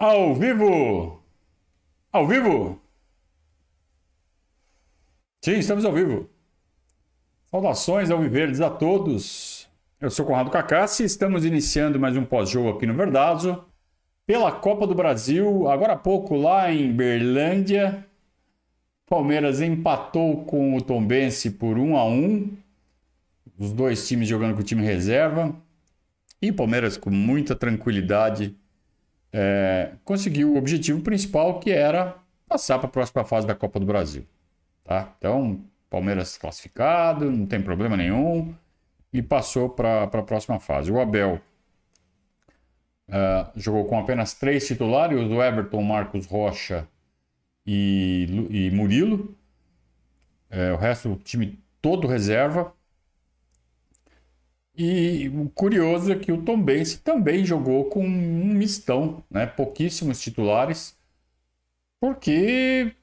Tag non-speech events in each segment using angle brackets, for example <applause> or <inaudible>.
Ao vivo! Ao vivo! Sim, estamos ao vivo. Saudações ao Viverdes a todos. Eu sou Conrado Cacassi e estamos iniciando mais um pós-jogo aqui no Verdazo pela Copa do Brasil. Agora há pouco lá em Berlândia, Palmeiras empatou com o Tombense por 1 a 1. Os dois times jogando com o time reserva. E Palmeiras com muita tranquilidade é, conseguiu o objetivo principal que era passar para a próxima fase da Copa do Brasil. Tá? Então, Palmeiras classificado, não tem problema nenhum, e passou para a próxima fase. O Abel uh, jogou com apenas três titulares: o Everton, Marcos Rocha e, e Murilo. É, o resto do time todo reserva. E o curioso é que o Tom Benz também jogou com um mistão, né? pouquíssimos titulares, porque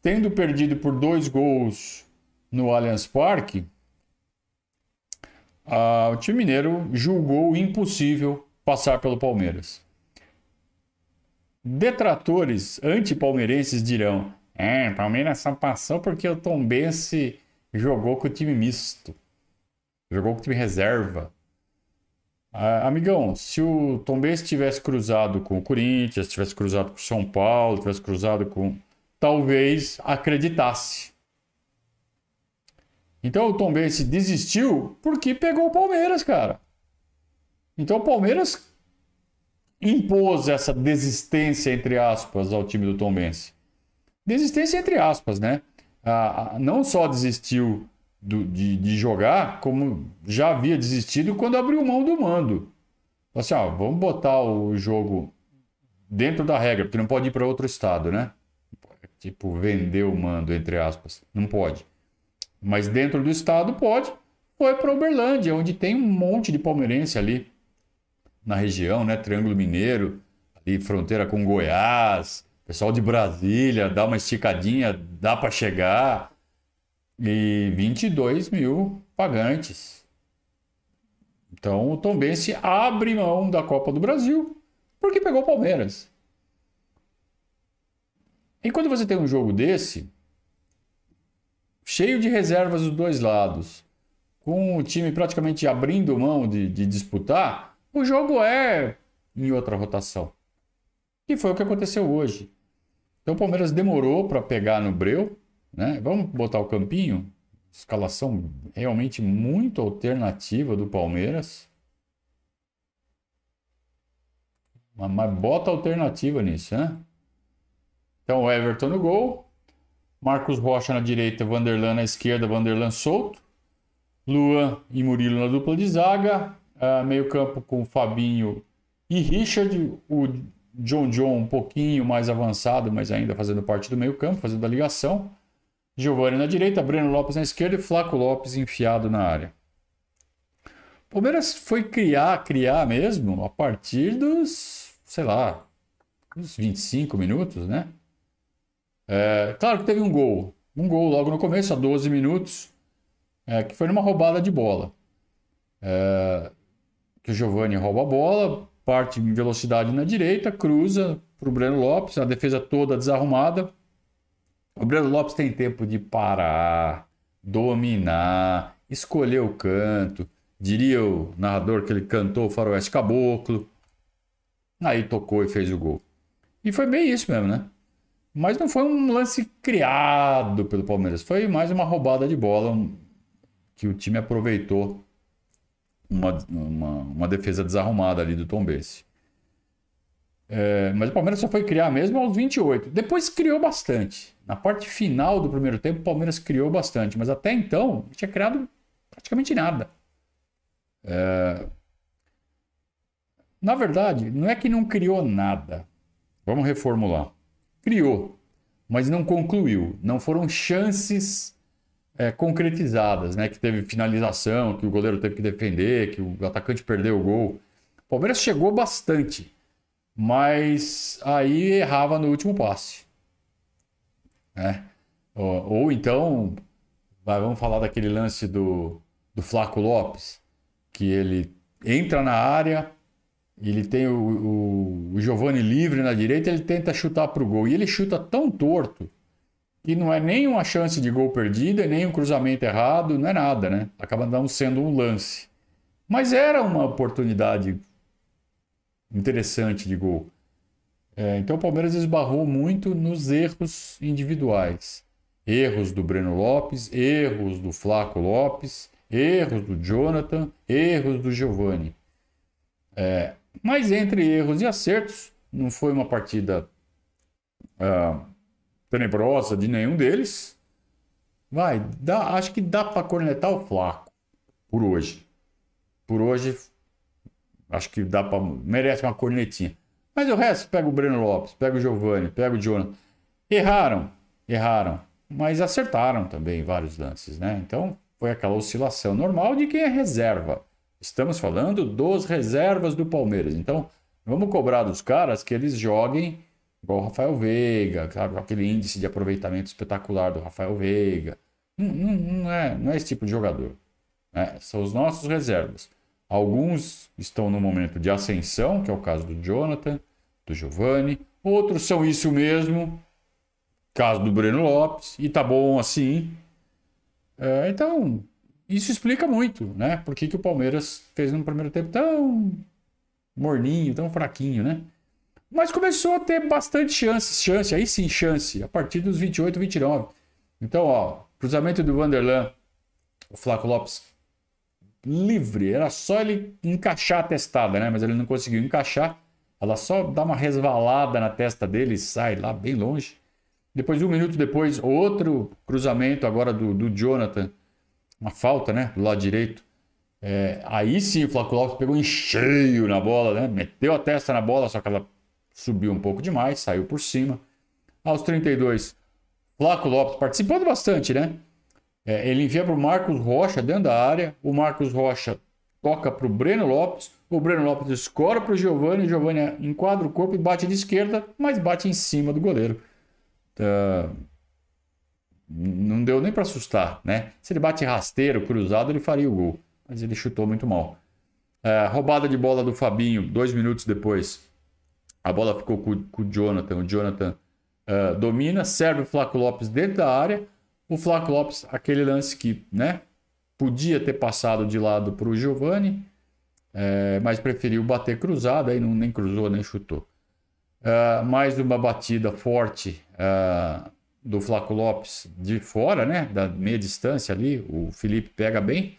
tendo perdido por dois gols no Allianz Parque, o time mineiro julgou impossível passar pelo Palmeiras. Detratores anti-palmeirenses dirão: é, Palmeiras só passou porque o Tom Benz jogou com o time misto. Jogou com time reserva. Ah, amigão, se o Tom Benz tivesse cruzado com o Corinthians, tivesse cruzado com o São Paulo, tivesse cruzado com. Talvez acreditasse. Então o Tom Benz desistiu porque pegou o Palmeiras, cara. Então o Palmeiras impôs essa desistência, entre aspas, ao time do Tom Benz. Desistência entre aspas, né? Ah, não só desistiu do, de, de, jogar, como já havia desistido quando abriu mão do mando. Assim, ó, vamos botar o jogo dentro da regra, porque não pode ir para outro estado, né? Tipo, vender o mando, entre aspas. Não pode. Mas dentro do estado pode. Foi para Uberlândia, onde tem um monte de palmeirense ali na região, né? Triângulo Mineiro, ali fronteira com Goiás, pessoal de Brasília, dá uma esticadinha, dá para chegar e 22 mil pagantes. Então o Tombense abre mão da Copa do Brasil porque pegou o Palmeiras. E quando você tem um jogo desse, cheio de reservas dos dois lados, com o time praticamente abrindo mão de, de disputar, o jogo é em outra rotação. E foi o que aconteceu hoje. Então o Palmeiras demorou para pegar no Breu, né? Vamos botar o campinho. Escalação realmente muito alternativa do Palmeiras. Mas bota alternativa nisso, né? Então o Everton no gol. Marcos Rocha na direita, Vanderlan na esquerda, Vanderlan solto. Luan e Murilo na dupla de zaga. Uh, meio campo com Fabinho e Richard. O John John um pouquinho mais avançado, mas ainda fazendo parte do meio campo, fazendo a ligação. Giovanni na direita, Breno Lopes na esquerda e Flaco Lopes enfiado na área. O Palmeiras foi criar, criar mesmo a partir dos, sei lá, uns 25 minutos, né? É, claro que teve um gol. Um gol logo no começo, a 12 minutos, é, que foi numa roubada de bola. É, que o Giovanni rouba a bola, parte em velocidade na direita, cruza para o Breno Lopes, a defesa toda desarrumada. O Breno Lopes tem tempo de parar, dominar, escolher o canto. Diria o narrador que ele cantou o Faroeste Caboclo. Aí tocou e fez o gol. E foi bem isso mesmo, né? Mas não foi um lance criado pelo Palmeiras. Foi mais uma roubada de bola que o time aproveitou. Uma, uma, uma defesa desarrumada ali do Tom Bense. É, mas o Palmeiras só foi criar mesmo aos 28. Depois criou bastante. Na parte final do primeiro tempo, o Palmeiras criou bastante. Mas até então, não tinha criado praticamente nada. É... Na verdade, não é que não criou nada. Vamos reformular. Criou, mas não concluiu. Não foram chances é, concretizadas, né? Que teve finalização, que o goleiro teve que defender, que o atacante perdeu o gol. O Palmeiras chegou bastante mas aí errava no último passe. Né? Ou, ou então, vamos falar daquele lance do, do Flaco Lopes, que ele entra na área, ele tem o, o, o Giovanni livre na direita, ele tenta chutar para o gol. E ele chuta tão torto que não é nem uma chance de gol perdida, nem um cruzamento errado, não é nada, né? Acaba não sendo um lance. Mas era uma oportunidade interessante de gol. É, então o Palmeiras esbarrou muito nos erros individuais. Erros do Breno Lopes, erros do Flaco Lopes, erros do Jonathan, erros do Giovani. É, mas entre erros e acertos, não foi uma partida uh, tenebrosa de nenhum deles. Vai, dá, acho que dá para cornetar o Flaco por hoje. Por hoje, acho que dá para merece uma cornetinha. Mas o resto, pega o Breno Lopes, pega o Giovani, pega o Jonathan. Erraram, erraram, mas acertaram também vários lances, né? Então, foi aquela oscilação normal de quem é reserva. Estamos falando dos reservas do Palmeiras. Então, vamos cobrar dos caras que eles joguem igual o Rafael Veiga, sabe? aquele índice de aproveitamento espetacular do Rafael Veiga. Não, não, não é, não é esse tipo de jogador. Né? São os nossos reservas. Alguns estão no momento de ascensão, que é o caso do Jonathan, do Giovanni. Outros são isso mesmo, caso do Breno Lopes, e tá bom assim. É, então, isso explica muito, né? Por que, que o Palmeiras fez no primeiro tempo tão morninho, tão fraquinho, né? Mas começou a ter bastante chance, chance, aí sim, chance, a partir dos 28, 29. Então, ó, cruzamento do Vanderlan, o Flaco Lopes livre, era só ele encaixar a testada, né? Mas ele não conseguiu encaixar. Ela só dá uma resvalada na testa dele e sai lá bem longe. Depois, um minuto depois, outro cruzamento agora do, do Jonathan uma falta, né? Do lado direito. É, aí sim o Flávio Lopes pegou em cheio na bola, né? Meteu a testa na bola, só que ela subiu um pouco demais, saiu por cima. Aos 32, Flávio Lopes participando bastante, né? É, ele envia para o Marcos Rocha dentro da área. O Marcos Rocha toca para o Breno Lopes. O Breno Lopes escora para o Giovanni. O Giovanni enquadra o corpo e bate de esquerda, mas bate em cima do goleiro. Uh, não deu nem para assustar, né? Se ele bate rasteiro, cruzado, ele faria o gol. Mas ele chutou muito mal. É, roubada de bola do Fabinho, dois minutos depois. A bola ficou com, com o Jonathan. O Jonathan uh, domina, serve o Flaco Lopes dentro da área. O Flaco Lopes, aquele lance que, né? Podia ter passado de lado para o Giovani, é, mas preferiu bater cruzado, aí não, nem cruzou, nem chutou. Uh, mais uma batida forte uh, do Flaco Lopes de fora, né? Da meia distância ali, o Felipe pega bem.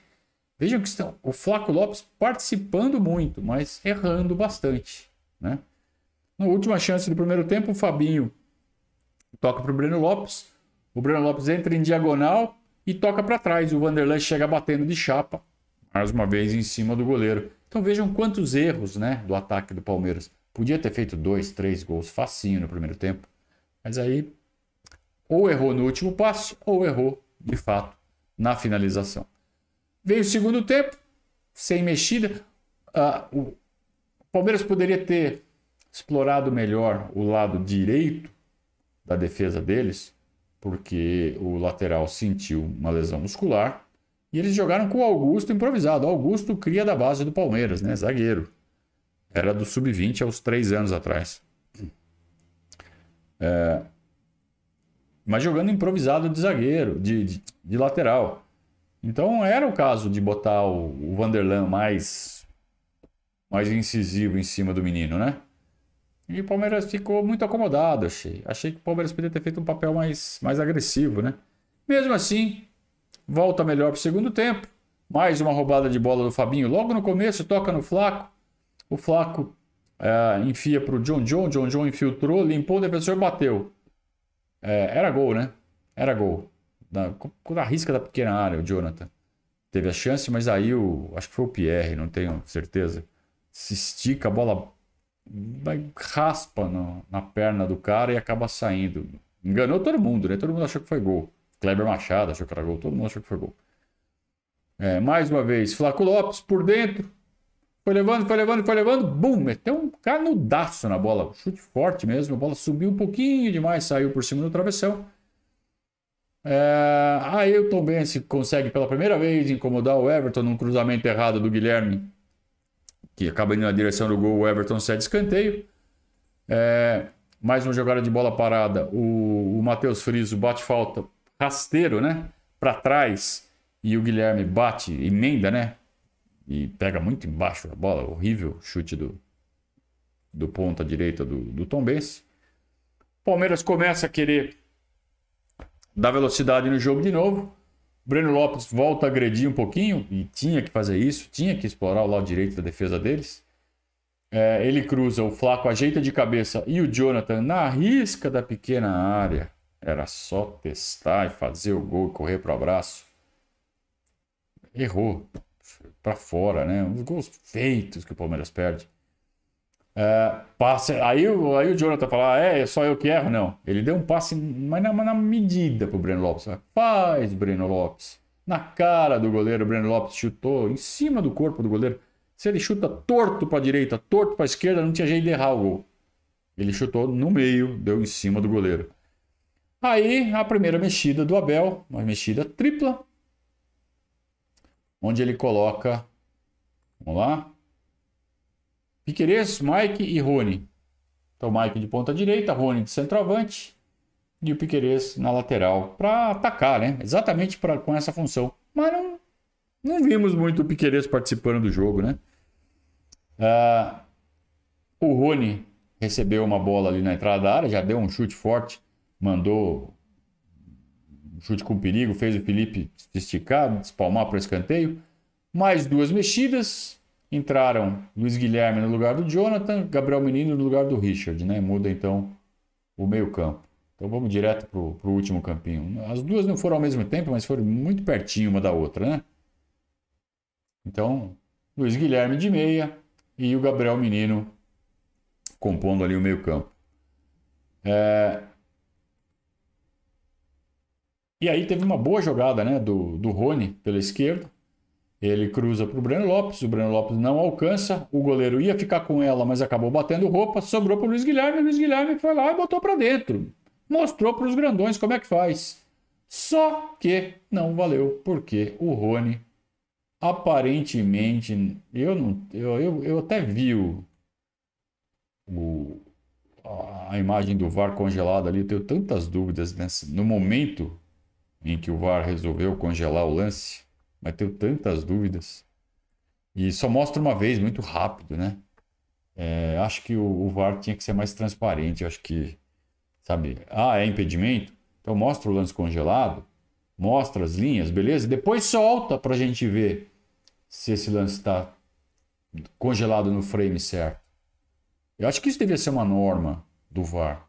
Vejam que estão, o Flaco Lopes participando muito, mas errando bastante, né? Na última chance do primeiro tempo, o Fabinho toca para o Breno Lopes. O Breno Lopes entra em diagonal e toca para trás. O Vanderlei chega batendo de chapa, mais uma vez em cima do goleiro. Então vejam quantos erros né, do ataque do Palmeiras. Podia ter feito dois, três gols facinho no primeiro tempo. Mas aí ou errou no último passe, ou errou, de fato, na finalização. Veio o segundo tempo, sem mexida. Uh, o Palmeiras poderia ter explorado melhor o lado direito da defesa deles, porque o lateral sentiu uma lesão muscular. E eles jogaram com o Augusto improvisado. Augusto cria da base do Palmeiras, né? Zagueiro. Era do sub-20 aos três anos atrás. É, mas jogando improvisado de zagueiro, de, de, de lateral. Então era o caso de botar o, o Vanderlan mais, mais incisivo em cima do menino, né? E o Palmeiras ficou muito acomodado, achei. Achei que o Palmeiras poderia ter feito um papel mais, mais agressivo, né? Mesmo assim, volta melhor para o segundo tempo. Mais uma roubada de bola do Fabinho. Logo no começo, toca no Flaco. O Flaco é, enfia para o John John. John John infiltrou, limpou o defensor bateu. É, era gol, né? Era gol. Na, com a risca da pequena área, o Jonathan. Teve a chance, mas aí o. Acho que foi o Pierre, não tenho certeza. Se estica, a bola raspa no, na perna do cara e acaba saindo. Enganou todo mundo, né? Todo mundo achou que foi gol. Kleber Machado achou que era gol, todo mundo achou que foi gol. É, mais uma vez, Flaco Lopes por dentro, foi levando, foi levando, foi levando. Bum! Meteu um canudaço na bola. Chute forte mesmo. A bola subiu um pouquinho demais, saiu por cima do travessão. É... Aí o Tom Benz consegue pela primeira vez incomodar o Everton num cruzamento errado do Guilherme, que acaba indo na direção do gol, o Everton cede escanteio. É, mais uma jogada de bola parada, o, o Matheus Friso bate falta rasteiro, né? Para trás e o Guilherme bate, emenda, né? E pega muito embaixo a bola, horrível chute do, do ponta direita do, do Tom Benz. Palmeiras começa a querer dar velocidade no jogo de novo. Breno Lopes volta a agredir um pouquinho e tinha que fazer isso, tinha que explorar o lado direito da defesa deles. É, ele cruza, o Flaco ajeita de cabeça e o Jonathan na risca da pequena área. Era só testar e fazer o gol e correr para o abraço. Errou. Para fora, né? Os gols feitos que o Palmeiras perde. É, passe, aí, aí o Jonathan fala, ah, é, é só eu que erro? Não. Ele deu um passe, mas na, na medida pro Breno Lopes. Faz, Breno Lopes. Na cara do goleiro, o Breno Lopes chutou em cima do corpo do goleiro. Se ele chuta torto para direita, torto para esquerda, não tinha jeito de errar o gol. Ele chutou no meio, deu em cima do goleiro. Aí a primeira mexida do Abel, uma mexida tripla, onde ele coloca, vamos lá, Piquerez, Mike e Rony. Então, Mike de ponta direita, Rony de centroavante e o Piquerez na lateral para atacar, né? Exatamente pra, com essa função. Mas não, não vimos muito o Piquerez participando do jogo, né? Uh, o Rony recebeu uma bola ali na entrada da área, já deu um chute forte, mandou um chute com perigo, fez o Felipe esticar, espalmar para o escanteio. Mais duas mexidas, entraram Luiz Guilherme no lugar do Jonathan, Gabriel Menino no lugar do Richard, né? Muda então o meio-campo. Então vamos direto para o último campinho. As duas não foram ao mesmo tempo, mas foram muito pertinho uma da outra, né? Então, Luiz Guilherme de meia, e o Gabriel Menino compondo ali o meio-campo. É... E aí teve uma boa jogada né, do, do Rony pela esquerda. Ele cruza para o Breno Lopes, o Breno Lopes não alcança, o goleiro ia ficar com ela, mas acabou batendo roupa, sobrou para o Luiz Guilherme, o Luiz Guilherme foi lá e botou para dentro. Mostrou para os grandões como é que faz. Só que não valeu, porque o Rony aparentemente, eu não, eu, eu, eu até vi o, o, a imagem do VAR congelado ali, eu tenho tantas dúvidas no momento em que o VAR resolveu congelar o lance, mas tenho tantas dúvidas. E só mostra uma vez, muito rápido, né? É, acho que o, o, VAR tinha que ser mais transparente. Acho que, sabe, ah, é impedimento? Então mostra o lance congelado, mostra as linhas, beleza? Depois solta para a gente ver se esse lance está congelado no frame certo. Eu acho que isso devia ser uma norma do VAR.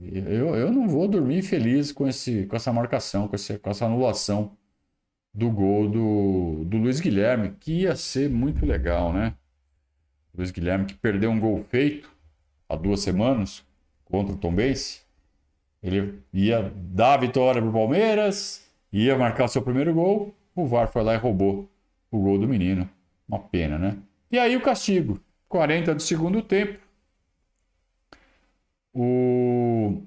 Eu, eu não vou dormir feliz com, esse, com essa marcação, com, esse, com essa anulação do gol do, do Luiz Guilherme, que ia ser muito legal, né? Luiz Guilherme que perdeu um gol feito há duas semanas contra o Tom Bense. Ele ia dar a vitória para o Palmeiras, ia marcar seu primeiro gol, o VAR foi lá e roubou o gol do menino. Uma pena, né? E aí o castigo. 40 do segundo tempo. O,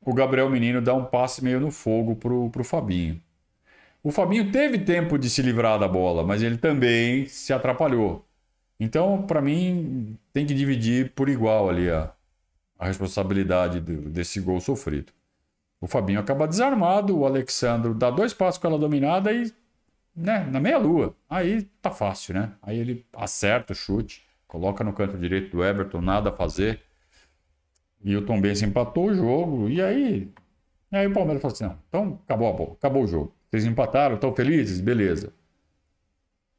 o Gabriel Menino dá um passe meio no fogo pro, pro Fabinho. O Fabinho teve tempo de se livrar da bola, mas ele também se atrapalhou. Então, para mim, tem que dividir por igual ali a, a responsabilidade desse gol sofrido. O Fabinho acaba desarmado, o Alexandro dá dois passos com ela dominada e né, na meia-lua. Aí tá fácil, né? Aí ele acerta o chute, coloca no canto direito do Everton, nada a fazer. E o Tom Benz empatou o jogo. E aí, aí o Palmeiras falou assim: não, então acabou a bola, acabou o jogo. Vocês empataram, estão felizes? Beleza.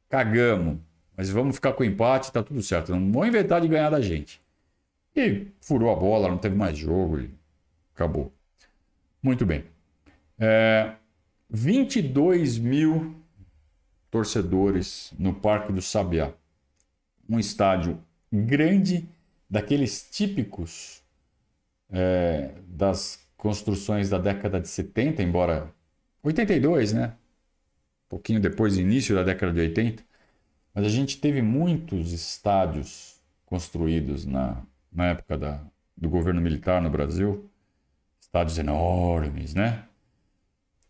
Cagamos. Mas vamos ficar com o empate, tá tudo certo. Não vão inventar de ganhar da gente. E furou a bola, não teve mais jogo e acabou. Muito bem. É, 22 mil torcedores no Parque do Sabiá. Um estádio grande, daqueles típicos é, das construções da década de 70, embora 82, né? Um pouquinho depois, início da década de 80. Mas a gente teve muitos estádios construídos na, na época da, do governo militar no Brasil. Estádios enormes, né?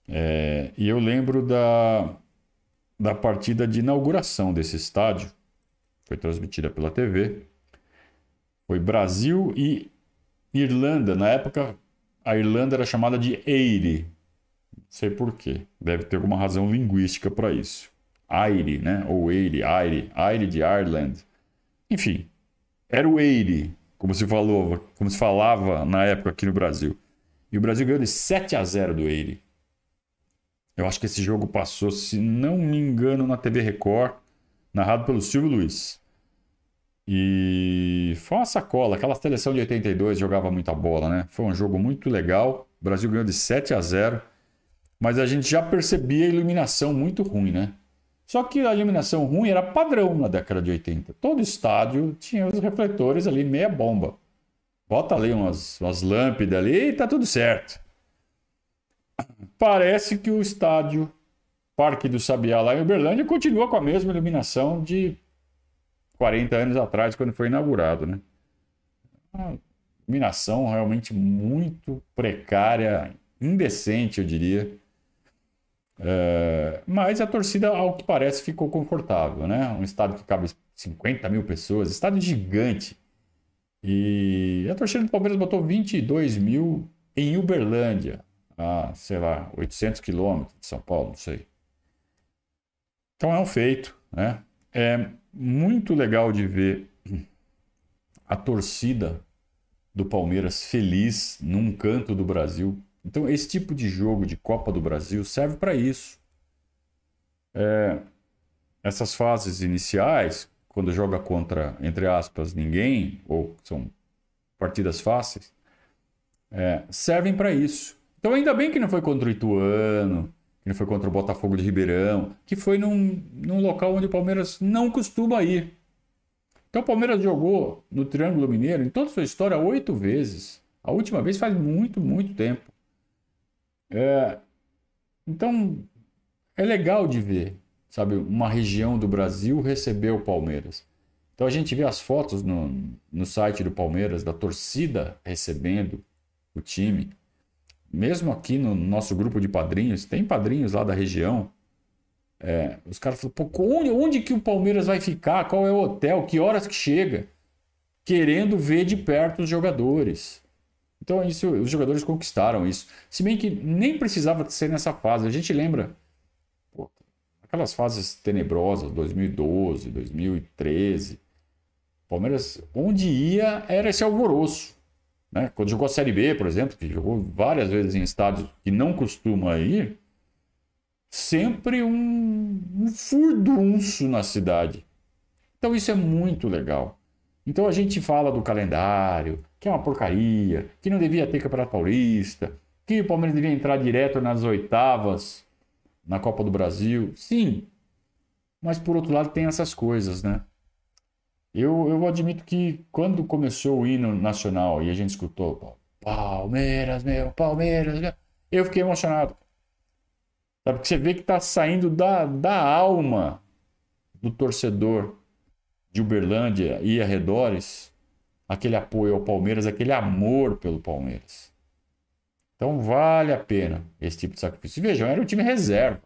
É, e eu lembro da, da partida de inauguração desse estádio, Foi transmitida pela TV. Foi Brasil e Irlanda. Na época, a Irlanda era chamada de Eire. Sei porquê. Deve ter alguma razão linguística para isso. Aire, né? Ou Eire, Aire, Aire de Ireland. Enfim, era o Eire, como se falou, como se falava na época aqui no Brasil. E o Brasil ganhou de 7 a 0 do Eire. Eu acho que esse jogo passou, se não me engano, na TV Record, narrado pelo Silvio Luiz. E foi uma sacola. Aquela seleção de 82 jogava muita bola, né? Foi um jogo muito legal. O Brasil ganhou de 7 a 0. Mas a gente já percebia a iluminação muito ruim, né? Só que a iluminação ruim era padrão na década de 80. Todo estádio tinha os refletores ali, meia bomba. Bota ali umas, umas lâmpadas ali e tá tudo certo. Parece que o estádio Parque do Sabiá, lá em Uberlândia, continua com a mesma iluminação de 40 anos atrás, quando foi inaugurado. Né? Uma iluminação realmente muito precária, indecente, eu diria. É, mas a torcida, ao que parece, ficou confortável. Né? Um estádio que cabe 50 mil pessoas, estádio gigante. E a torcida do Palmeiras botou 22 mil em Uberlândia a, sei lá, 800 quilômetros de São Paulo, não sei. Então é um feito, né? É muito legal de ver a torcida do Palmeiras feliz num canto do Brasil. Então esse tipo de jogo de Copa do Brasil serve para isso. É, essas fases iniciais, quando joga contra, entre aspas, ninguém, ou são partidas fáceis, é, servem para isso. Então, ainda bem que não foi contra o Ituano, que não foi contra o Botafogo de Ribeirão, que foi num, num local onde o Palmeiras não costuma ir. Então, o Palmeiras jogou no Triângulo Mineiro em toda a sua história oito vezes. A última vez faz muito, muito tempo. É, então, é legal de ver, sabe, uma região do Brasil receber o Palmeiras. Então a gente vê as fotos no, no site do Palmeiras, da torcida recebendo o time mesmo aqui no nosso grupo de padrinhos, tem padrinhos lá da região. É, os caras falam, pô, onde, onde que o Palmeiras vai ficar? Qual é o hotel? Que horas que chega? Querendo ver de perto os jogadores. Então, isso, os jogadores conquistaram isso. Se bem que nem precisava ser nessa fase. A gente lembra pô, aquelas fases tenebrosas, 2012, 2013. Palmeiras, onde ia, era esse alvoroço. Né? Quando jogou a Série B, por exemplo, que jogou várias vezes em estádios que não costuma ir, sempre um, um furdunço na cidade. Então isso é muito legal. Então a gente fala do calendário, que é uma porcaria, que não devia ter Campeonato Paulista, que o Palmeiras devia entrar direto nas oitavas na Copa do Brasil. Sim, mas por outro lado tem essas coisas, né? Eu, eu admito que quando começou o hino nacional e a gente escutou Palmeiras, meu, Palmeiras, meu, eu fiquei emocionado. Sabe? Porque você vê que está saindo da, da alma do torcedor de Uberlândia e arredores aquele apoio ao Palmeiras, aquele amor pelo Palmeiras. Então vale a pena esse tipo de sacrifício. Vejam, era o time reserva,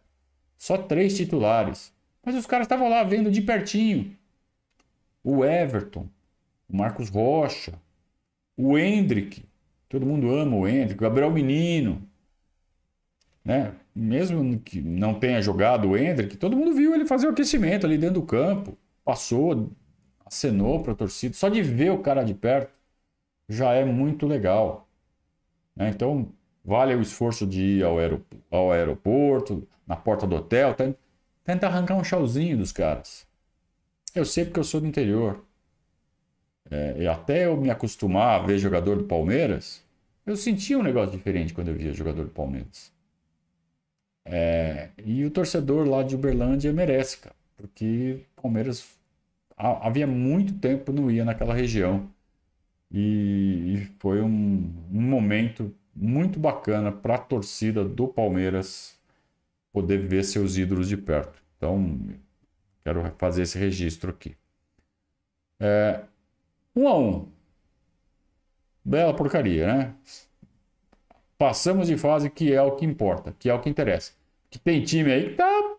só três titulares. Mas os caras estavam lá vendo de pertinho o Everton, o Marcos Rocha, o Hendrick. Todo mundo ama o Hendrick, o Gabriel Menino. Né? Mesmo que não tenha jogado o Hendrick, todo mundo viu ele fazer o aquecimento ali dentro do campo. Passou, acenou para a torcida. Só de ver o cara de perto já é muito legal. Né? Então, vale o esforço de ir ao, aeroporto, ao aeroporto na porta do hotel, tenta, arrancar um chauzinho dos caras. Eu sei porque eu sou do interior. É, até eu me acostumar a ver jogador do Palmeiras, eu sentia um negócio diferente quando eu via jogador do Palmeiras. É, e o torcedor lá de Uberlândia merece, cara, porque Palmeiras havia muito tempo não ia naquela região. E, e foi um, um momento muito bacana para a torcida do Palmeiras poder ver seus ídolos de perto. Então, Quero fazer esse registro aqui. É, um a um. Bela porcaria, né? Passamos de fase que é o que importa, que é o que interessa. Que tem time aí que tá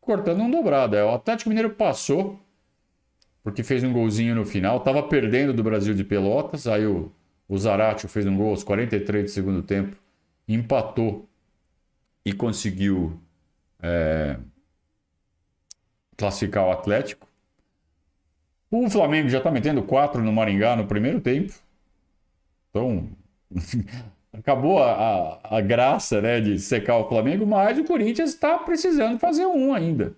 cortando um dobrado. É, o Atlético Mineiro passou porque fez um golzinho no final. Tava perdendo do Brasil de Pelotas, aí o, o Zaratio fez um gol aos 43 do segundo tempo, empatou e conseguiu é, classificar o Atlético. O Flamengo já está metendo 4 no Maringá no primeiro tempo. Então, <laughs> acabou a, a, a, graça né, de secar o Flamengo, mas o Corinthians está precisando fazer um ainda.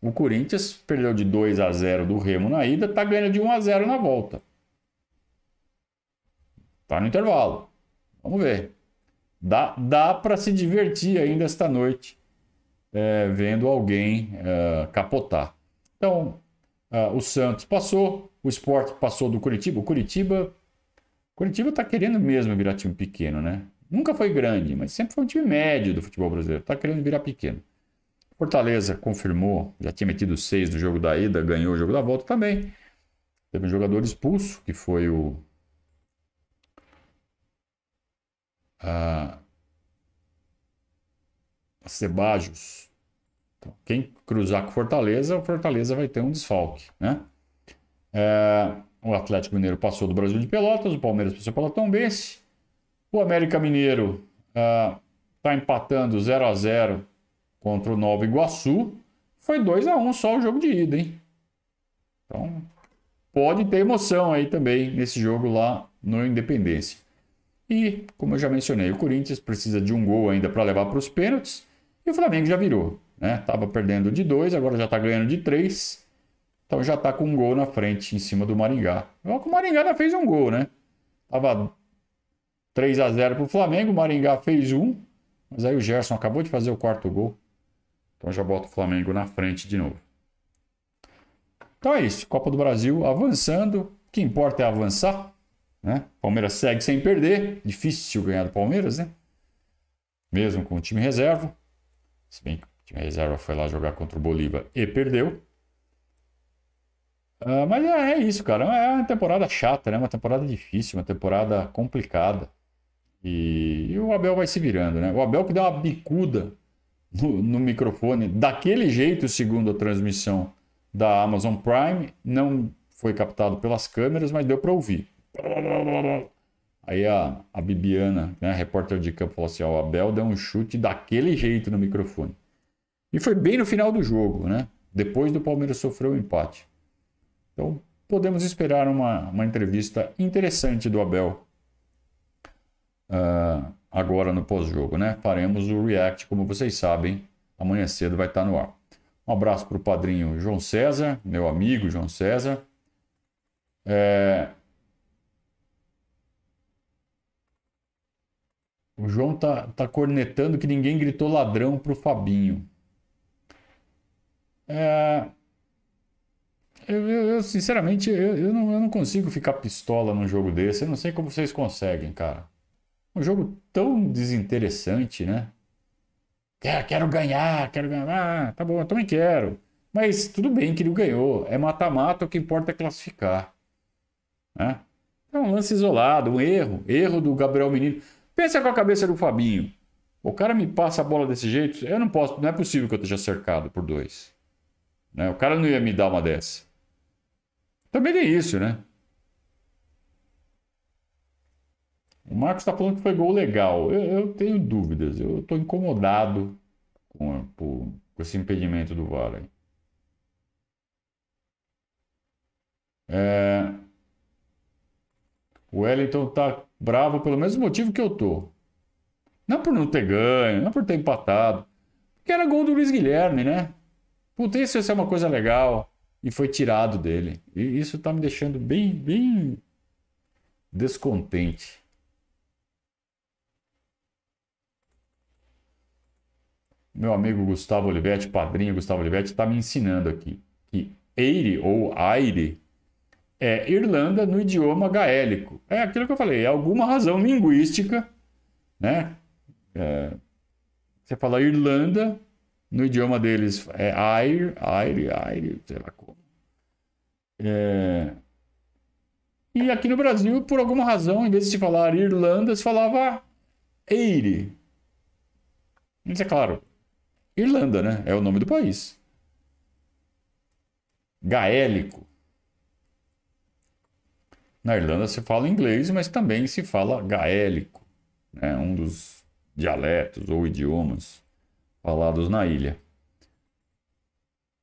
O Corinthians perdeu de 2 a 0 do Remo na ida, está ganhando de 1 a 0 na volta. Está no intervalo. Vamos ver. Dá, dá para se divertir ainda esta noite é, vendo alguém é, capotar. Então, é, o Santos passou, o Sport passou do Curitiba. O Curitiba Curitiba está querendo mesmo virar time pequeno, né? Nunca foi grande, mas sempre foi um time médio do futebol brasileiro. Está querendo virar pequeno. Fortaleza confirmou, já tinha metido seis no jogo da ida, ganhou o jogo da volta também. Teve um jogador expulso, que foi o a Sebajos. Então, quem cruzar com Fortaleza, o Fortaleza vai ter um desfalque, né? É, o Atlético Mineiro passou do Brasil de Pelotas, o Palmeiras passou pela Tombense. O América Mineiro está empatando 0 a 0 contra o Nova Iguaçu. Foi 2 a 1 só o jogo de ida, hein? Então, pode ter emoção aí também nesse jogo lá no Independência. E, como eu já mencionei, o Corinthians precisa de um gol ainda para levar para os pênaltis. E o Flamengo já virou. Né? Tava perdendo de dois, agora já está ganhando de três. Então já está com um gol na frente em cima do Maringá. O Maringá já fez um gol, né? Tava 3 a 0 para o Flamengo, o Maringá fez um. Mas aí o Gerson acabou de fazer o quarto gol. Então já bota o Flamengo na frente de novo. Então é isso. Copa do Brasil avançando. O que importa é avançar. Né? Palmeiras segue sem perder. Difícil ganhar do Palmeiras, né? Mesmo com o time reserva. Se bem que o time reserva foi lá jogar contra o Bolívar e perdeu. Uh, mas é, é, isso, cara. É uma temporada chata, né? Uma temporada difícil, uma temporada complicada. E, e o Abel vai se virando, né? O Abel que deu uma bicuda no, no microfone daquele jeito, segundo a transmissão da Amazon Prime, não foi captado pelas câmeras, mas deu para ouvir. Aí a, a Bibiana, né, a repórter de campo, falou assim: o Abel deu um chute daquele jeito no microfone. E foi bem no final do jogo, né? Depois do Palmeiras sofrer o um empate. Então, podemos esperar uma, uma entrevista interessante do Abel uh, agora no pós-jogo, né? Faremos o react, como vocês sabem, amanhã cedo vai estar no ar. Um abraço para o padrinho João César, meu amigo João César. É, O João tá, tá cornetando que ninguém gritou ladrão pro Fabinho. É... Eu, eu, eu sinceramente, eu, não, eu não consigo ficar pistola num jogo desse. Eu não sei como vocês conseguem, cara. Um jogo tão desinteressante, né? Quero, quero ganhar, quero ganhar. Ah, tá bom, eu também quero. Mas tudo bem que ele ganhou. É mata-mata, o que importa é classificar. Né? É um lance isolado, um erro. Erro do Gabriel Menino. Pensa com a cabeça do Fabinho. O cara me passa a bola desse jeito, eu não posso, não é possível que eu esteja cercado por dois. Né? O cara não ia me dar uma dessa. Também tem isso, né? O Marcos está falando que foi gol legal. Eu, eu tenho dúvidas. Eu estou incomodado com, com, com, esse impedimento do VAR. É... O Wellington tá bravo pelo mesmo motivo que eu tô. Não por não ter ganho, não por ter empatado. Porque era gol do Luiz Guilherme, né? Puta, isso ia ser uma coisa legal. E foi tirado dele. E isso tá me deixando bem, bem descontente. Meu amigo Gustavo Olivetti, padrinho Gustavo Olivetti, está me ensinando aqui que Eire ou Aire é Irlanda no idioma gaélico. É aquilo que eu falei, é alguma razão linguística, né? É, você fala Irlanda, no idioma deles é Air, Air, Air, sei lá como. É... E aqui no Brasil, por alguma razão, em vez de se falar Irlanda, se falava Eire. Isso é claro, Irlanda, né? É o nome do país. Gaélico Na Irlanda se fala inglês, mas também se fala gaélico, né? um dos dialetos ou idiomas falados na ilha.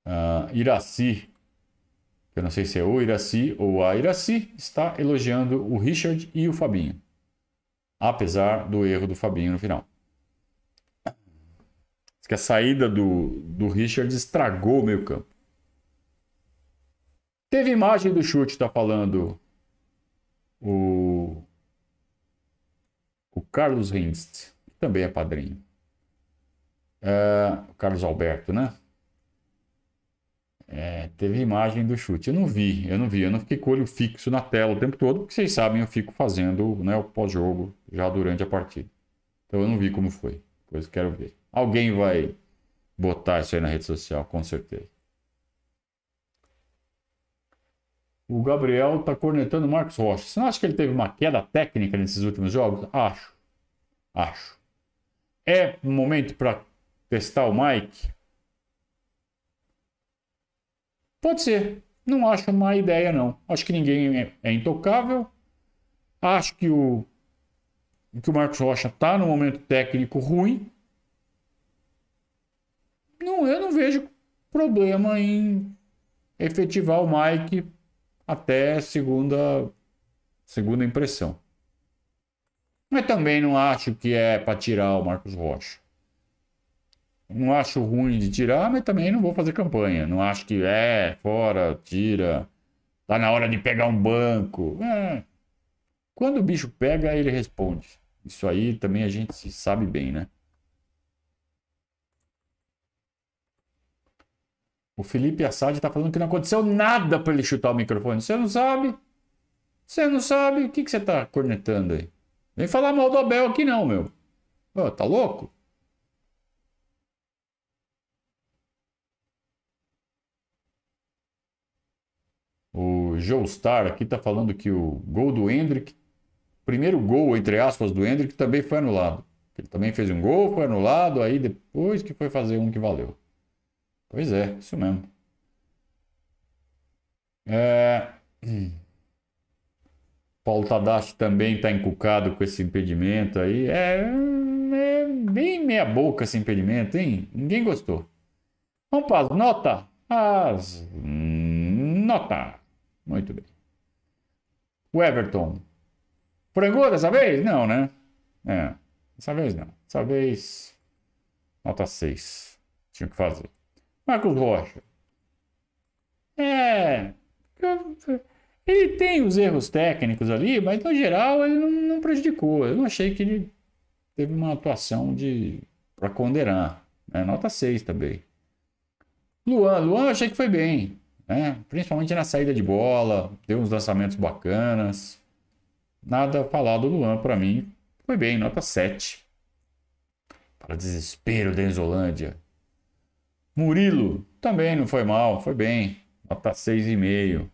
Uh, Iraci, eu não sei se é o Iraci ou a Iraci, está elogiando o Richard e o Fabinho, apesar do erro do Fabinho no final. Que a saída do, do Richard estragou o meio campo. Teve imagem do chute, está falando o, o Carlos Rinst, que também é padrinho. É, o Carlos Alberto, né? É, teve imagem do chute. Eu não vi, eu não vi, eu não fiquei com o olho fixo na tela o tempo todo, porque vocês sabem, eu fico fazendo né, o pós-jogo já durante a partida. Então eu não vi como foi. Depois quero ver. Alguém vai botar isso aí na rede social, com certeza. O Gabriel tá cornetando o Marcos Rocha. Você não acha que ele teve uma queda técnica nesses últimos jogos? Acho. Acho. É um momento para testar o Mike? Pode ser. Não acho uma ideia, não. Acho que ninguém é, é intocável. Acho que o, que o Marcos Rocha está no momento técnico ruim. Não, eu não vejo problema em efetivar o Mike até segunda, segunda impressão. Mas também não acho que é para tirar o Marcos Rocha. Não acho ruim de tirar, mas também não vou fazer campanha. Não acho que é, fora, tira. Tá na hora de pegar um banco. É. Quando o bicho pega, ele responde. Isso aí também a gente sabe bem, né? O Felipe Assad está falando que não aconteceu nada para ele chutar o microfone. Você não sabe? Você não sabe? O que, que você está cornetando aí? Vem falar mal do Abel aqui não, meu. Oh, tá louco? O Joestar aqui está falando que o gol do Hendrick, primeiro gol, entre aspas, do Hendrick também foi anulado. Ele também fez um gol, foi anulado, aí depois que foi fazer um que valeu. Pois é, isso mesmo. É... Paulo Tadashi também está encucado com esse impedimento aí. É, é bem meia boca esse impedimento, hein? Ninguém gostou. Vamos para as notas? As notas. Muito bem. O Everton. Frangou dessa vez? Não, né? É, dessa vez não. Dessa vez, nota 6. Tinha que fazer. Marcos Rocha. É. Ele tem os erros técnicos ali, mas no geral ele não, não prejudicou. Eu não achei que ele teve uma atuação de para condenar. Né? Nota 6 também. Luan, Luan eu achei que foi bem. Né? Principalmente na saída de bola, deu uns lançamentos bacanas. Nada falar do Luan para mim. Foi bem, nota 7. Para desespero da Enzolândia. Murilo também não foi mal, foi bem. Nota 6,5.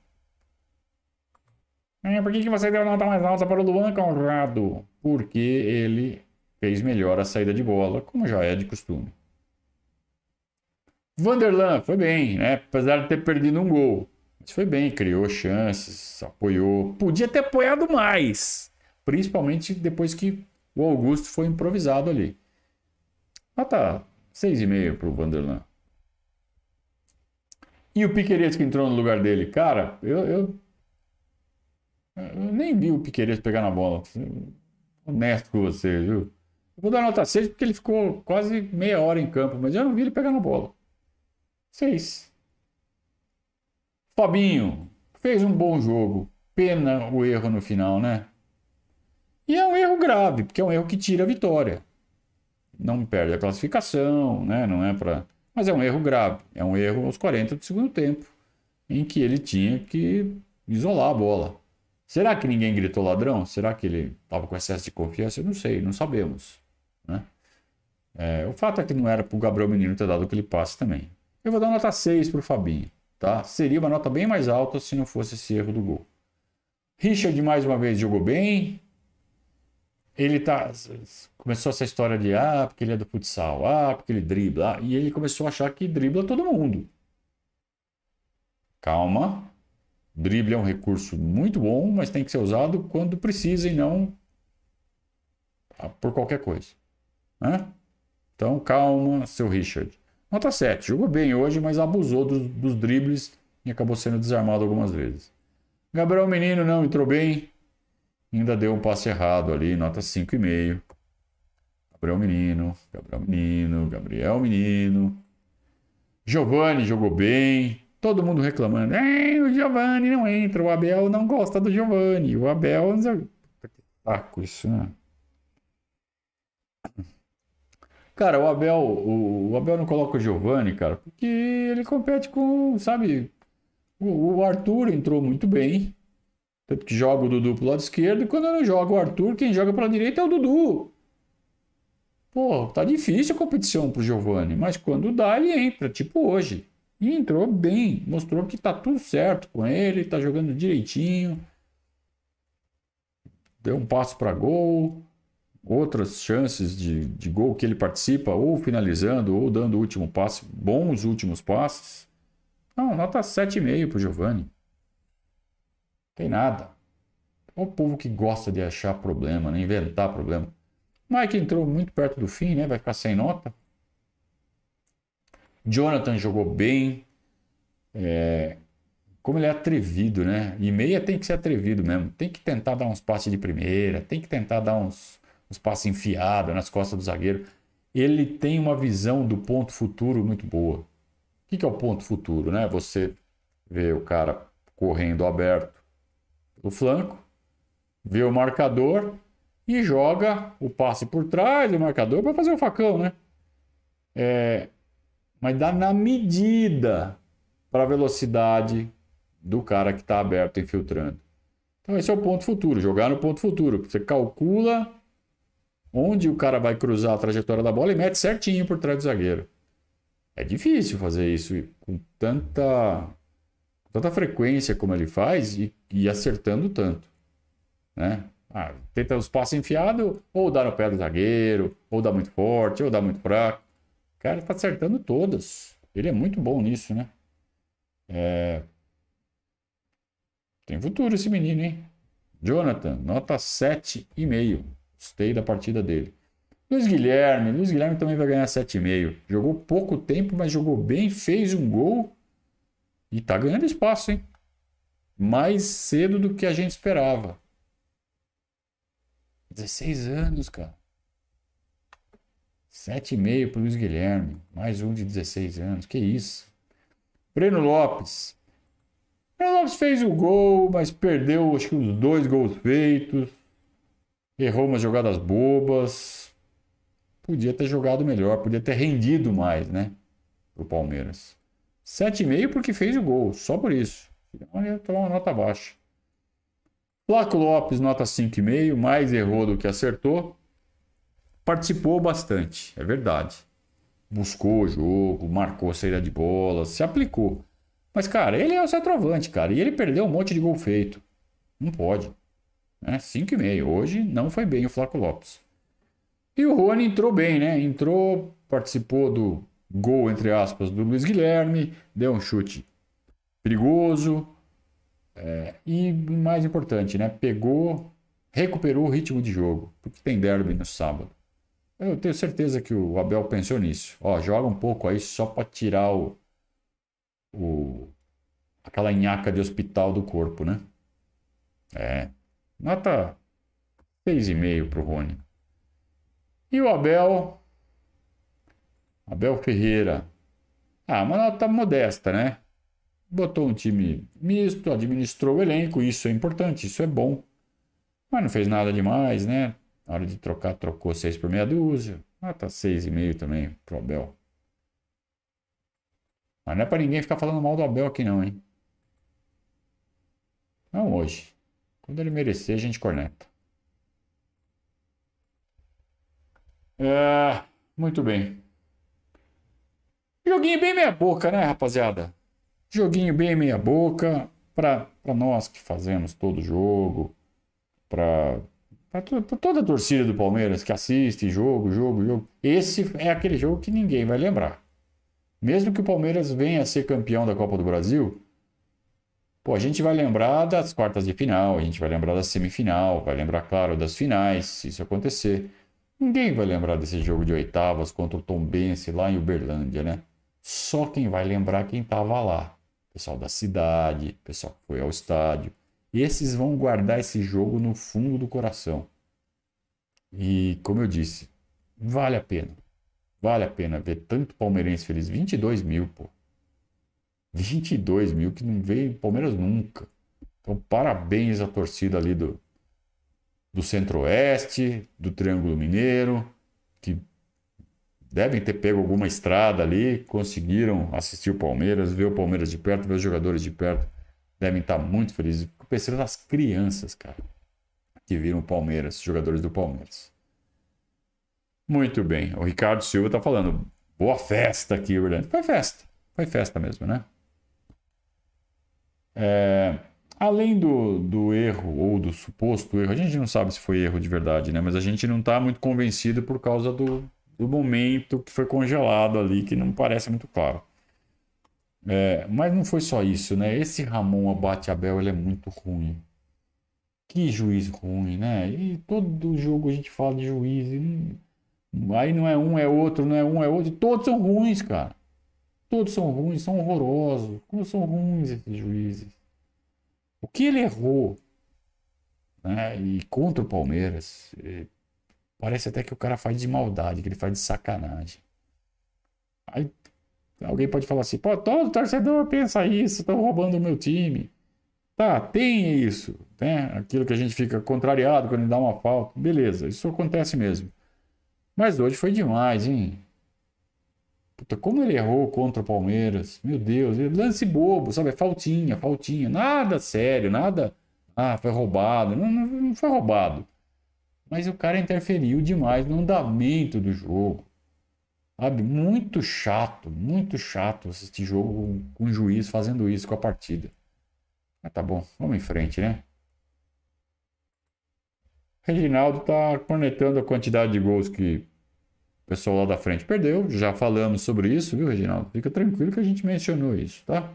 É, por que, você deu nota mais alta para o Luan Conrado? Porque ele fez melhor a saída de bola, como já é de costume. Vanderlan foi bem, né? Apesar de ter perdido um gol. Mas foi bem, criou chances, apoiou. Podia ter apoiado mais. Principalmente depois que o Augusto foi improvisado ali. Nota 6,5 para o Vanderlan. E o Piqueires que entrou no lugar dele? Cara, eu, eu, eu nem vi o Piqueires pegar na bola. Honesto com você, viu? Eu vou dar nota 6 porque ele ficou quase meia hora em campo, mas eu não vi ele pegar na bola. 6. Fabinho fez um bom jogo. Pena o erro no final, né? E é um erro grave, porque é um erro que tira a vitória. Não perde a classificação, né? Não é para mas é um erro grave. É um erro aos 40 do segundo tempo, em que ele tinha que isolar a bola. Será que ninguém gritou ladrão? Será que ele estava com excesso de confiança? Eu não sei, não sabemos. Né? É, o fato é que não era para o Gabriel Menino ter dado aquele passe também. Eu vou dar nota 6 para o Fabinho. Tá? Seria uma nota bem mais alta se não fosse esse erro do gol. Richard mais uma vez jogou bem, ele tá começou essa história de ah, porque ele é do futsal, ah, porque ele dribla, ah, e ele começou a achar que dribla todo mundo. Calma. Drible é um recurso muito bom, mas tem que ser usado quando precisa e não por qualquer coisa. Né? Então, calma, seu Richard. Nota 7. Jogou bem hoje, mas abusou dos, dos dribles e acabou sendo desarmado algumas vezes. Gabriel Menino não entrou bem. Ainda deu um passe errado ali, nota 5,5. Gabriel Menino, Gabriel Menino, Gabriel Menino. Giovanni jogou bem. Todo mundo reclamando. o Giovanni não entra. O Abel não gosta do Giovanni. O Abel. Saco isso, né? Cara, o Abel, o, o Abel não coloca o Giovanni, cara, porque ele compete com, sabe, o, o Arthur entrou muito bem. Joga o Dudu pro lado esquerdo. E quando não joga o Arthur, quem joga pela direita é o Dudu. Pô, tá difícil a competição pro Giovani. Mas quando dá, ele entra, tipo hoje. E entrou bem. Mostrou que tá tudo certo com ele, tá jogando direitinho. Deu um passo para gol. Outras chances de, de gol que ele participa, ou finalizando, ou dando o último passe. Bons últimos passes. Não, nota 7,5 pro Giovanni. Tem nada. É o povo que gosta de achar problema, né? inventar problema. Mike entrou muito perto do fim, né? Vai ficar sem nota. Jonathan jogou bem. É... Como ele é atrevido, né? E meia tem que ser atrevido mesmo. Tem que tentar dar uns passes de primeira, tem que tentar dar uns, uns passes enfiados nas costas do zagueiro. Ele tem uma visão do ponto futuro muito boa. O que é o ponto futuro, né? Você vê o cara correndo aberto do flanco, vê o marcador e joga o passe por trás do marcador para fazer o facão, né? É, mas dá na medida para a velocidade do cara que está aberto infiltrando. Então esse é o ponto futuro, jogar no ponto futuro. Você calcula onde o cara vai cruzar a trajetória da bola e mete certinho por trás do zagueiro. É difícil fazer isso com tanta tanta frequência como ele faz e, e acertando tanto. Né? Ah, tenta os passos enfiados, ou dá no pé do zagueiro, ou dá muito forte, ou dá muito fraco. O cara está acertando todas. Ele é muito bom nisso, né? É... Tem futuro esse menino, hein? Jonathan, nota 7,5. Gostei da partida dele. Luiz Guilherme, Luiz Guilherme também vai ganhar 7,5. Jogou pouco tempo, mas jogou bem, fez um gol e tá ganhando espaço, hein? Mais cedo do que a gente esperava. 16 anos, cara. 7,5 pro Luiz Guilherme. Mais um de 16 anos. Que isso? Breno Lopes. Breno Lopes fez o gol, mas perdeu acho que os dois gols feitos. Errou umas jogadas bobas. Podia ter jogado melhor, podia ter rendido mais, né? Pro Palmeiras. 7,5 porque fez o gol, só por isso. Então ia tomar uma nota baixa. Flaco Lopes, nota 5,5, mais errou do que acertou. Participou bastante, é verdade. Buscou o jogo, marcou saída de bola, se aplicou. Mas, cara, ele é o centroavante, cara, e ele perdeu um monte de gol feito. Não pode. Né? 5,5. Hoje não foi bem o Flaco Lopes. E o Rony entrou bem, né? Entrou, participou do gol, entre aspas, do Luiz Guilherme, deu um chute perigoso. É, e mais importante, né? Pegou, recuperou o ritmo de jogo, porque tem derby no sábado. Eu tenho certeza que o Abel pensou nisso. Ó, joga um pouco aí só para tirar o, o aquela nhaca de hospital do corpo, né? É. Nota 6,5 pro Rony. E o Abel Abel Ferreira. Ah, uma nota modesta, né? Botou um time misto, administrou o elenco, isso é importante, isso é bom. Mas não fez nada demais, né? Na hora de trocar, trocou seis por meia dúzia. Nota seis e meio também pro Abel. Mas não é pra ninguém ficar falando mal do Abel aqui não, hein? Não hoje. Quando ele merecer, a gente corneta. É, muito bem. Joguinho bem meia boca, né, rapaziada? Joguinho bem meia boca para nós que fazemos todo jogo, para toda a torcida do Palmeiras que assiste jogo, jogo, jogo. Esse é aquele jogo que ninguém vai lembrar. Mesmo que o Palmeiras venha a ser campeão da Copa do Brasil, Pô, a gente vai lembrar das quartas de final, a gente vai lembrar da semifinal, vai lembrar, claro, das finais, se isso acontecer. Ninguém vai lembrar desse jogo de oitavas contra o Tombense lá em Uberlândia, né? Só quem vai lembrar quem estava lá. Pessoal da cidade, pessoal que foi ao estádio. Esses vão guardar esse jogo no fundo do coração. E, como eu disse, vale a pena. Vale a pena ver tanto palmeirense feliz. 22 mil, pô. 22 mil que não veio Palmeiras nunca. Então, parabéns à torcida ali do, do Centro-Oeste, do Triângulo Mineiro, devem ter pego alguma estrada ali, conseguiram assistir o Palmeiras, ver o Palmeiras de perto, ver os jogadores de perto. Devem estar muito felizes. Fico pensando nas crianças, cara, que viram o Palmeiras, jogadores do Palmeiras. Muito bem. O Ricardo Silva está falando. Boa festa aqui, Orlando. Foi festa. Foi festa mesmo, né? É, além do, do erro ou do suposto erro, a gente não sabe se foi erro de verdade, né? Mas a gente não está muito convencido por causa do, do momento que foi congelado ali, que não parece muito claro. É, mas não foi só isso, né? Esse Ramon Abate Abel ele é muito ruim. Que juiz ruim, né? E todo jogo a gente fala de juiz. Não... Aí não é um, é outro, não é um, é outro. Todos são ruins, cara. Todos são ruins, são horrorosos. Como são ruins esses juízes? O que ele errou né, e contra o Palmeiras, parece até que o cara faz de maldade, que ele faz de sacanagem. Aí alguém pode falar assim: pô, todo torcedor pensa isso, estão roubando o meu time. Tá, tem isso, né? Aquilo que a gente fica contrariado quando ele dá uma falta. Beleza, isso acontece mesmo. Mas hoje foi demais, hein? Puta, como ele errou contra o Palmeiras. Meu Deus, lance bobo, sabe? Faltinha, faltinha. Nada sério, nada. Ah, foi roubado. Não, não, não foi roubado. Mas o cara interferiu demais no andamento do jogo. Sabe? Muito chato, muito chato assistir jogo com, o juiz fazendo isso com a partida. Mas tá bom, vamos em frente, né? Reginaldo tá cornetando a quantidade de gols que o pessoal lá da frente perdeu, já falamos sobre isso, viu, Reginaldo? Fica tranquilo que a gente mencionou isso, tá?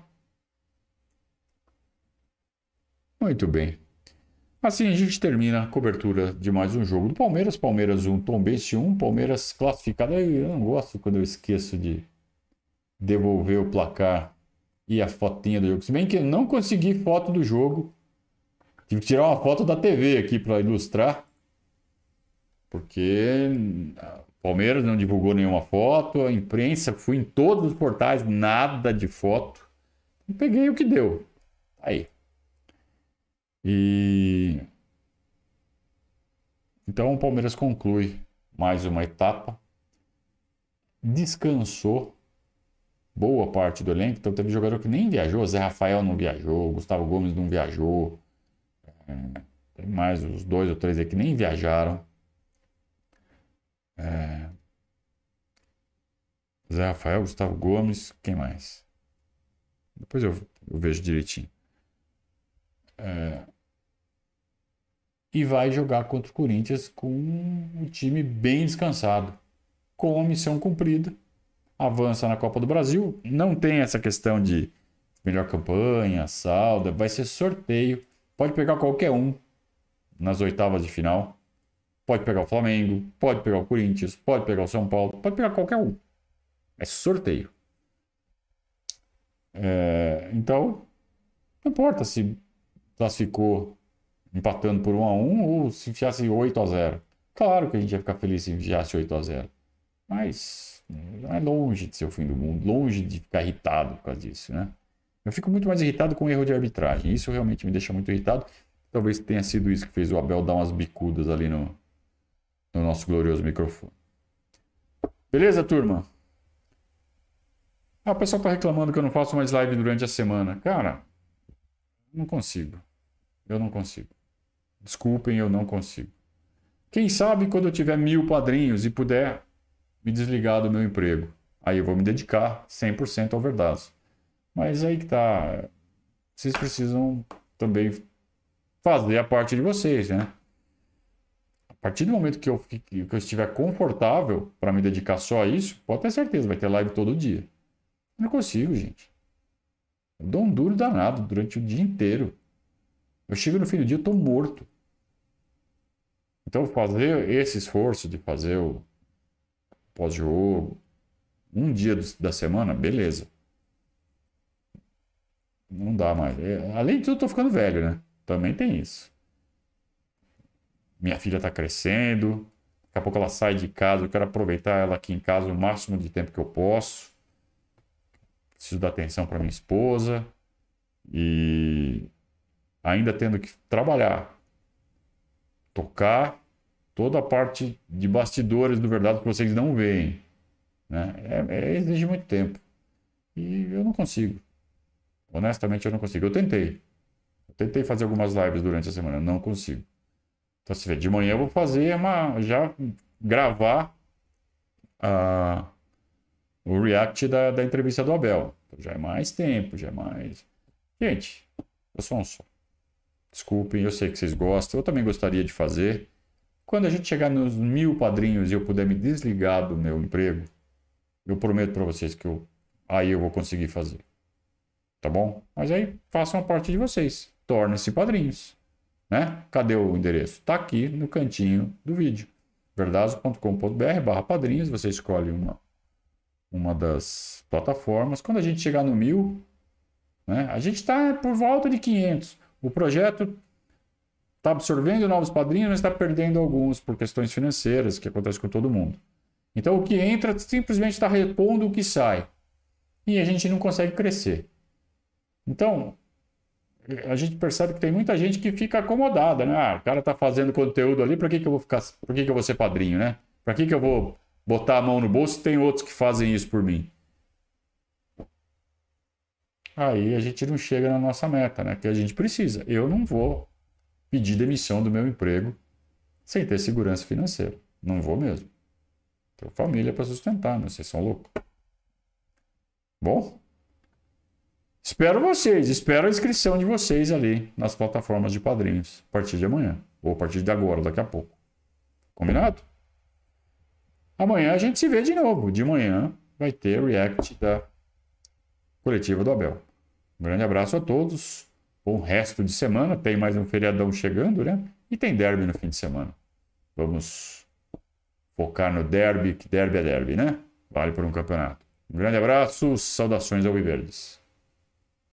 Muito bem. Assim a gente termina a cobertura de mais um jogo do Palmeiras. Palmeiras 1, Tombense 1, Palmeiras classificado. Eu não gosto quando eu esqueço de devolver o placar e a fotinha do jogo. Se bem que eu não consegui foto do jogo. Tive que tirar uma foto da TV aqui para ilustrar. Porque Palmeiras não divulgou nenhuma foto, a imprensa, fui em todos os portais, nada de foto. peguei o que deu. Aí. E então o Palmeiras conclui mais uma etapa. Descansou boa parte do elenco. Então teve jogador que nem viajou. Zé Rafael não viajou, Gustavo Gomes não viajou. É, tem mais os dois ou três aí que nem viajaram. É... Zé Rafael, Gustavo Gomes, quem mais? Depois eu, eu vejo direitinho. É... E vai jogar contra o Corinthians com um time bem descansado, com a missão cumprida. Avança na Copa do Brasil. Não tem essa questão de melhor campanha, salda. Vai ser sorteio. Pode pegar qualquer um nas oitavas de final. Pode pegar o Flamengo, pode pegar o Corinthians, pode pegar o São Paulo, pode pegar qualquer um. É sorteio. É, então, não importa se classificou empatando por 1 a 1 ou se enfiasse 8 a 0. Claro que a gente ia ficar feliz se enfiasse 8 a 0. Mas não é longe de ser o fim do mundo, longe de ficar irritado por causa disso, né? Eu fico muito mais irritado com o erro de arbitragem. Isso realmente me deixa muito irritado. Talvez tenha sido isso que fez o Abel dar umas bicudas ali no, no nosso glorioso microfone. Beleza, turma? Ah, o pessoal tá reclamando que eu não faço mais live durante a semana. Cara, não consigo. Eu não consigo. Desculpem, eu não consigo. Quem sabe quando eu tiver mil padrinhos e puder me desligar do meu emprego. Aí eu vou me dedicar 100% ao verdade. Mas aí que tá. Vocês precisam também fazer a parte de vocês, né? A partir do momento que eu, que eu estiver confortável para me dedicar só a isso, pode ter certeza, vai ter live todo dia. Não consigo, gente. Eu dou um duro danado durante o dia inteiro. Eu chego no fim do dia, eu tô morto. Então, fazer esse esforço de fazer o pós-jogo, um dia da semana, beleza. Não dá mais. É, além de tudo, eu tô ficando velho, né? Também tem isso. Minha filha tá crescendo. Daqui a pouco ela sai de casa. Eu quero aproveitar ela aqui em casa o máximo de tempo que eu posso. Preciso dar atenção para minha esposa. E ainda tendo que trabalhar, tocar toda a parte de bastidores do verdade que vocês não veem. Né? É, é, exige muito tempo. E eu não consigo. Honestamente, eu não consigo. Eu tentei. Eu tentei fazer algumas lives durante a semana. Não consigo. Então, se vê, de manhã eu vou fazer uma. Já gravar a, o react da, da entrevista do Abel. Então, já é mais tempo, já é mais. Gente, eu sou um só. Desculpem, eu sei que vocês gostam. Eu também gostaria de fazer. Quando a gente chegar nos mil padrinhos e eu puder me desligar do meu emprego, eu prometo para vocês que eu, aí eu vou conseguir fazer. Tá bom? Mas aí façam a parte de vocês. Tornem-se padrinhos. Né? Cadê o endereço? Está aqui no cantinho do vídeo. verdazo.com.br barra padrinhos. Você escolhe uma, uma das plataformas. Quando a gente chegar no mil, né? a gente está por volta de 500. O projeto está absorvendo novos padrinhos, mas está perdendo alguns por questões financeiras, que acontece com todo mundo. Então o que entra simplesmente está repondo o que sai. E a gente não consegue crescer. Então, a gente percebe que tem muita gente que fica acomodada, né? Ah, o cara está fazendo conteúdo ali, para que, que eu vou ficar. Por que, que eu vou ser padrinho, né? Para que, que eu vou botar a mão no bolso se tem outros que fazem isso por mim? Aí a gente não chega na nossa meta, né? Que a gente precisa. Eu não vou pedir demissão do meu emprego sem ter segurança financeira. Não vou mesmo. Tenho família para sustentar, né? Vocês são loucos. Bom, espero vocês, espero a inscrição de vocês ali nas plataformas de padrinhos a partir de amanhã, ou a partir de agora, daqui a pouco. Combinado? Amanhã a gente se vê de novo. De manhã vai ter react da coletiva do Abel. Um grande abraço a todos. Bom resto de semana. Tem mais um feriadão chegando, né? E tem derby no fim de semana. Vamos focar no derby, que derby é derby, né? Vale por um campeonato. Um grande abraço, saudações ao Viverdes.